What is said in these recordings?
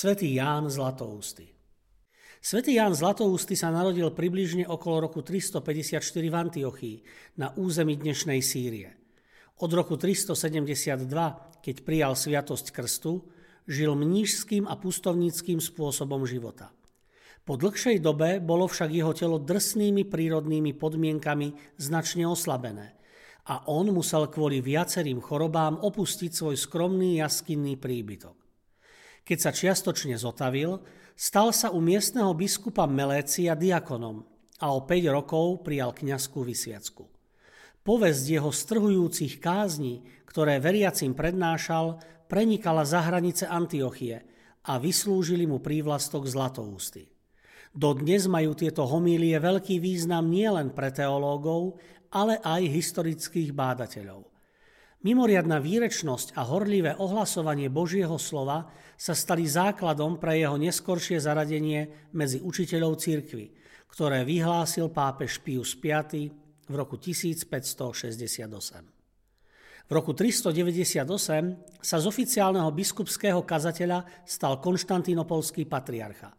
Svetý Ján Zlatoústy Svetý Ján Zlatoústy sa narodil približne okolo roku 354 v Antiochii na území dnešnej Sýrie. Od roku 372, keď prijal sviatosť krstu, žil mnížským a pustovníckým spôsobom života. Po dlhšej dobe bolo však jeho telo drsnými prírodnými podmienkami značne oslabené a on musel kvôli viacerým chorobám opustiť svoj skromný jaskinný príbytok. Keď sa čiastočne zotavil, stal sa u miestneho biskupa Melécia diakonom a o 5 rokov prijal kňazskú vysviacku. Povesť jeho strhujúcich kázní, ktoré veriacim prednášal, prenikala za hranice Antiochie a vyslúžili mu prívlastok Zlatoústy. Dodnes majú tieto homílie veľký význam nielen pre teológov, ale aj historických bádateľov. Mimoriadná výrečnosť a horlivé ohlasovanie Božieho slova sa stali základom pre jeho neskoršie zaradenie medzi učiteľov cirkvy, ktoré vyhlásil pápež Pius V v roku 1568. V roku 398 sa z oficiálneho biskupského kazateľa stal konštantinopolský patriarcha.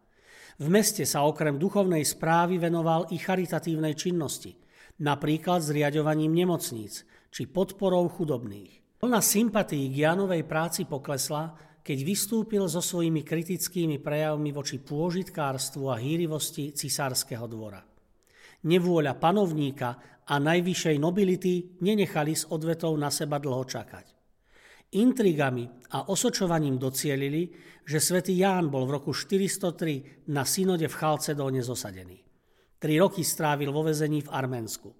V meste sa okrem duchovnej správy venoval i charitatívnej činnosti, napríklad zriadovaním nemocníc, či podporou chudobných. Plná sympatí k Janovej práci poklesla, keď vystúpil so svojimi kritickými prejavmi voči pôžitkárstvu a hýrivosti cisárskeho dvora. Nevôľa panovníka a najvyššej nobility nenechali s odvetou na seba dlho čakať. Intrigami a osočovaním docielili, že svätý Ján bol v roku 403 na synode v Chalcedóne zosadený. Tri roky strávil vo vezení v Arménsku.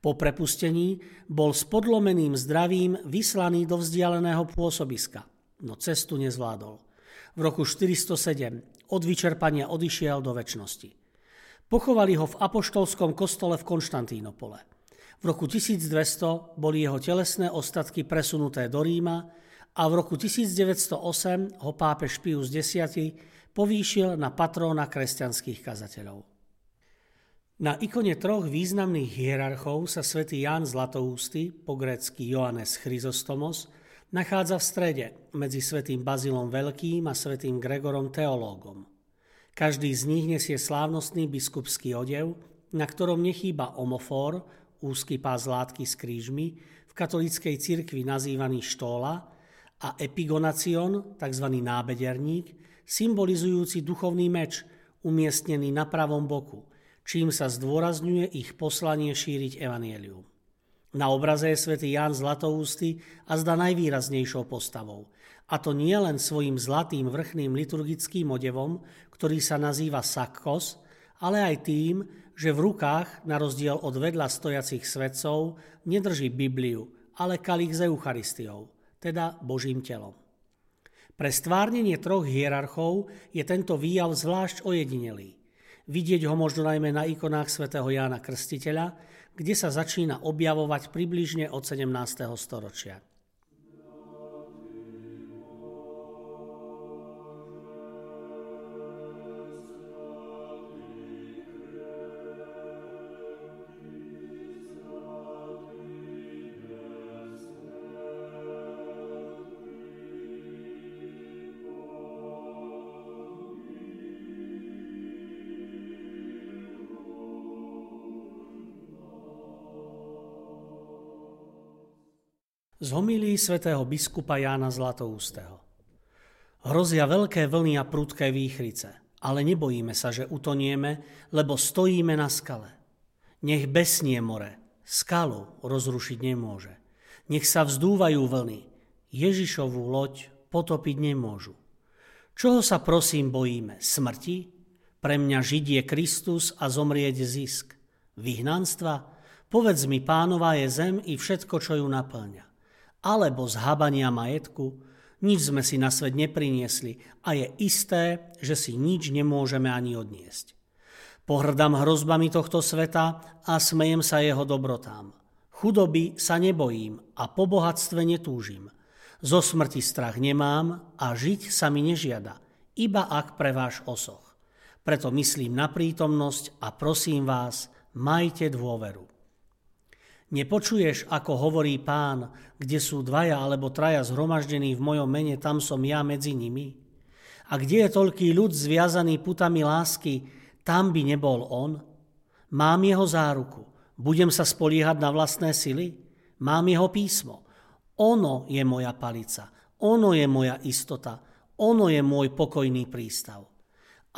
Po prepustení bol s podlomeným zdravím vyslaný do vzdialeného pôsobiska, no cestu nezvládol. V roku 407 od vyčerpania odišiel do väčšnosti. Pochovali ho v apoštolskom kostole v Konštantínopole. V roku 1200 boli jeho telesné ostatky presunuté do Ríma a v roku 1908 ho pápež Pius X povýšil na patróna kresťanských kazateľov. Na ikone troch významných hierarchov sa svätý Ján Zlatoústy, po grécky Joannes Chryzostomos, nachádza v strede medzi svätým Bazilom Veľkým a svätým Gregorom Teológom. Každý z nich nesie slávnostný biskupský odev, na ktorom nechýba omofor, úzky pás látky s krížmi, v katolíckej cirkvi nazývaný štóla a epigonacion, tzv. nábederník, symbolizujúci duchovný meč, umiestnený na pravom boku – čím sa zdôrazňuje ich poslanie šíriť evanielium. Na obraze je svätý Ján Zlatoústy a zda najvýraznejšou postavou. A to nie len svojim zlatým vrchným liturgickým odevom, ktorý sa nazýva sakkos, ale aj tým, že v rukách, na rozdiel od vedľa stojacich svetcov, nedrží Bibliu, ale kalich s Eucharistiou, teda Božím telom. Pre stvárnenie troch hierarchov je tento výjav zvlášť ojedinelý. Vidieť ho možno najmä na ikonách svätého Jána Krstiteľa, kde sa začína objavovať približne od 17. storočia. Z homilí svätého biskupa Jána Zlatoústeho. Hrozia veľké vlny a prudké výchrice, ale nebojíme sa, že utonieme, lebo stojíme na skale. Nech besnie more, skalu rozrušiť nemôže. Nech sa vzdúvajú vlny, Ježišovú loď potopiť nemôžu. Čoho sa prosím bojíme? Smrti? Pre mňa žiť je Kristus a zomrieť zisk. Vyhnanstva? Povedz mi, pánová je zem i všetko, čo ju naplňa. Alebo zhabania majetku? Nič sme si na svet nepriniesli a je isté, že si nič nemôžeme ani odniesť. Pohrdám hrozbami tohto sveta a smejem sa jeho dobrotám. Chudoby sa nebojím a po bohatstve netúžim. Zo smrti strach nemám a žiť sa mi nežiada, iba ak pre váš osoch. Preto myslím na prítomnosť a prosím vás, majte dôveru. Nepočuješ, ako hovorí pán, kde sú dvaja alebo traja zhromaždení v mojom mene, tam som ja medzi nimi? A kde je toľký ľud zviazaný putami lásky, tam by nebol on? Mám jeho záruku. Budem sa spoliehať na vlastné sily? Mám jeho písmo. Ono je moja palica. Ono je moja istota. Ono je môj pokojný prístav.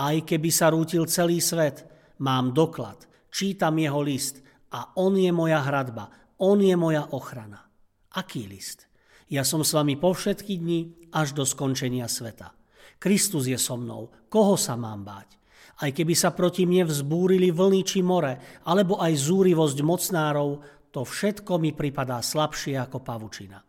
Aj keby sa rútil celý svet, mám doklad, čítam jeho list – a on je moja hradba, on je moja ochrana. Aký list? Ja som s vami po všetky dni až do skončenia sveta. Kristus je so mnou, koho sa mám báť? Aj keby sa proti mne vzbúrili vlny či more, alebo aj zúrivosť mocnárov, to všetko mi pripadá slabšie ako pavučina.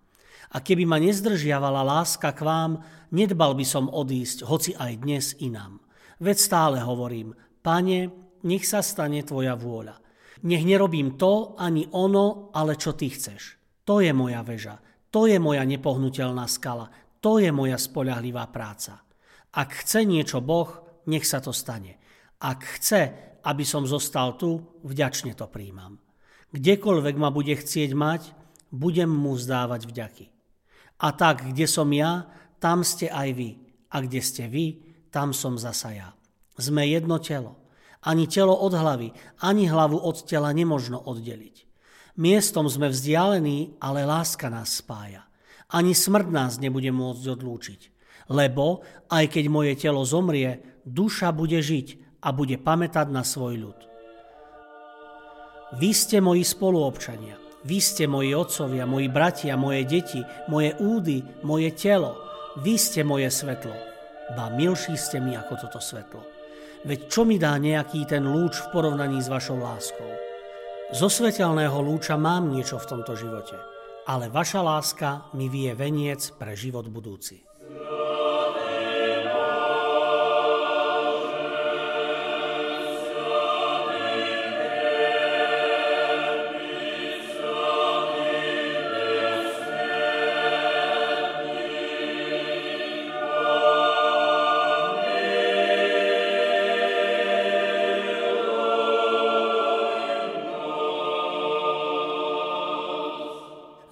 A keby ma nezdržiavala láska k vám, nedbal by som odísť, hoci aj dnes inám. Veď stále hovorím, pane, nech sa stane tvoja vôľa. Nech nerobím to ani ono, ale čo ty chceš. To je moja väža, to je moja nepohnutelná skala, to je moja spoľahlivá práca. Ak chce niečo Boh, nech sa to stane. Ak chce, aby som zostal tu, vďačne to príjmam. Kdekoľvek ma bude chcieť mať, budem mu zdávať vďaky. A tak, kde som ja, tam ste aj vy. A kde ste vy, tam som zasa ja. Sme jedno telo. Ani telo od hlavy, ani hlavu od tela nemožno oddeliť. Miestom sme vzdialení, ale láska nás spája. Ani smrť nás nebude môcť odlúčiť. Lebo, aj keď moje telo zomrie, duša bude žiť a bude pamätať na svoj ľud. Vy ste moji spoluobčania. Vy ste moji otcovia, moji bratia, moje deti, moje údy, moje telo. Vy ste moje svetlo. Ba milší ste mi ako toto svetlo. Veď čo mi dá nejaký ten lúč v porovnaní s vašou láskou? Zo svetelného lúča mám niečo v tomto živote, ale vaša láska mi vie veniec pre život budúci.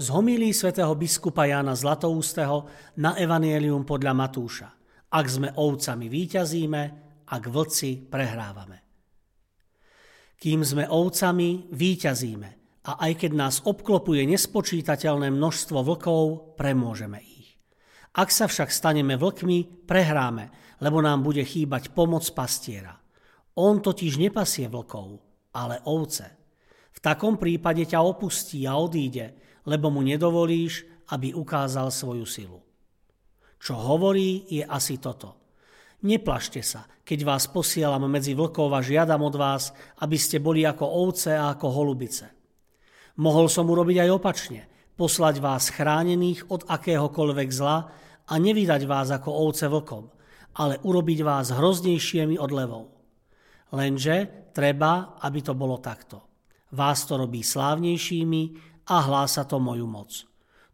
Z homílí svätého biskupa Jána Zlatoústeho na Evangelium podľa Matúša. Ak sme ovcami výťazíme, ak vlci prehrávame. Kým sme ovcami, výťazíme a aj keď nás obklopuje nespočítateľné množstvo vlkov, premôžeme ich. Ak sa však staneme vlkmi, prehráme, lebo nám bude chýbať pomoc pastiera. On totiž nepasie vlkov, ale ovce. V takom prípade ťa opustí a odíde, lebo mu nedovolíš, aby ukázal svoju silu. Čo hovorí, je asi toto. Neplašte sa, keď vás posielam medzi vlkov a žiadam od vás, aby ste boli ako ovce a ako holubice. Mohol som urobiť aj opačne, poslať vás chránených od akéhokoľvek zla a nevydať vás ako ovce vlkom, ale urobiť vás hroznejšími od levou. Lenže treba, aby to bolo takto. Vás to robí slávnejšími a hlása to moju moc.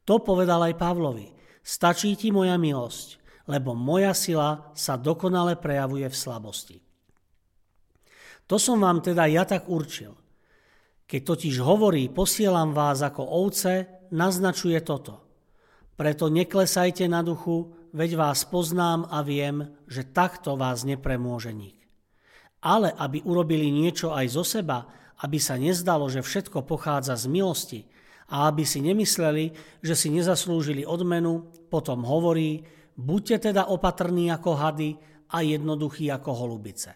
To povedal aj Pavlovi. Stačí ti moja milosť, lebo moja sila sa dokonale prejavuje v slabosti. To som vám teda ja tak určil. Keď totiž hovorí, posielam vás ako ovce, naznačuje toto. Preto neklesajte na duchu, veď vás poznám a viem, že takto vás nepremôže nik. Ale aby urobili niečo aj zo seba, aby sa nezdalo, že všetko pochádza z milosti, a aby si nemysleli, že si nezaslúžili odmenu, potom hovorí, buďte teda opatrní ako hady a jednoduchí ako holubice.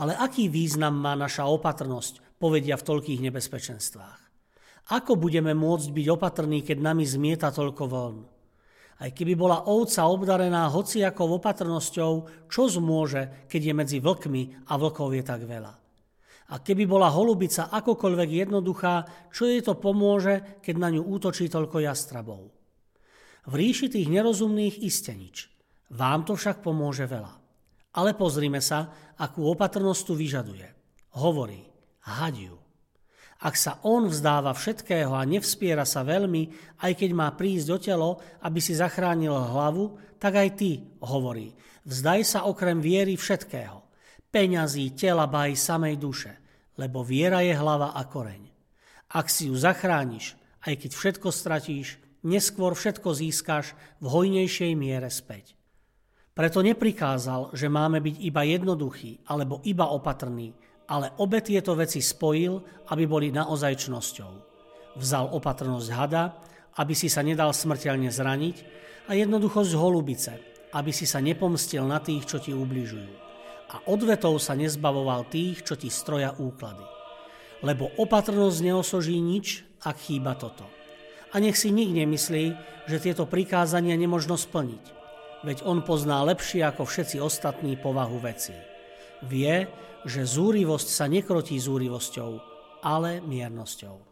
Ale aký význam má naša opatrnosť, povedia v toľkých nebezpečenstvách? Ako budeme môcť byť opatrní, keď nami zmieta toľko vln? Aj keby bola ovca obdarená hociakou opatrnosťou, čo zmôže, keď je medzi vlkmi a vlkov je tak veľa. A keby bola holubica akokoľvek jednoduchá, čo jej to pomôže, keď na ňu útočí toľko jastrabov? V ríši tých nerozumných iste nič. Vám to však pomôže veľa. Ale pozrime sa, akú opatrnosť tu vyžaduje. Hovorí, hadiu. Ak sa on vzdáva všetkého a nevspiera sa veľmi, aj keď má prísť do telo, aby si zachránil hlavu, tak aj ty, hovorí, vzdaj sa okrem viery všetkého. Peňazí, tela, baj samej duše lebo viera je hlava a koreň. Ak si ju zachrániš, aj keď všetko stratíš, neskôr všetko získaš v hojnejšej miere späť. Preto neprikázal, že máme byť iba jednoduchí alebo iba opatrní, ale obe tieto veci spojil, aby boli naozajčnosťou. Vzal opatrnosť hada, aby si sa nedal smrteľne zraniť a jednoduchosť holubice, aby si sa nepomstil na tých, čo ti ubližujú a odvetov sa nezbavoval tých, čo ti stroja úklady. Lebo opatrnosť neosoží nič, ak chýba toto. A nech si nik nemyslí, že tieto prikázania nemožno splniť, veď on pozná lepšie ako všetci ostatní povahu veci. Vie, že zúrivosť sa nekrotí zúrivosťou, ale miernosťou.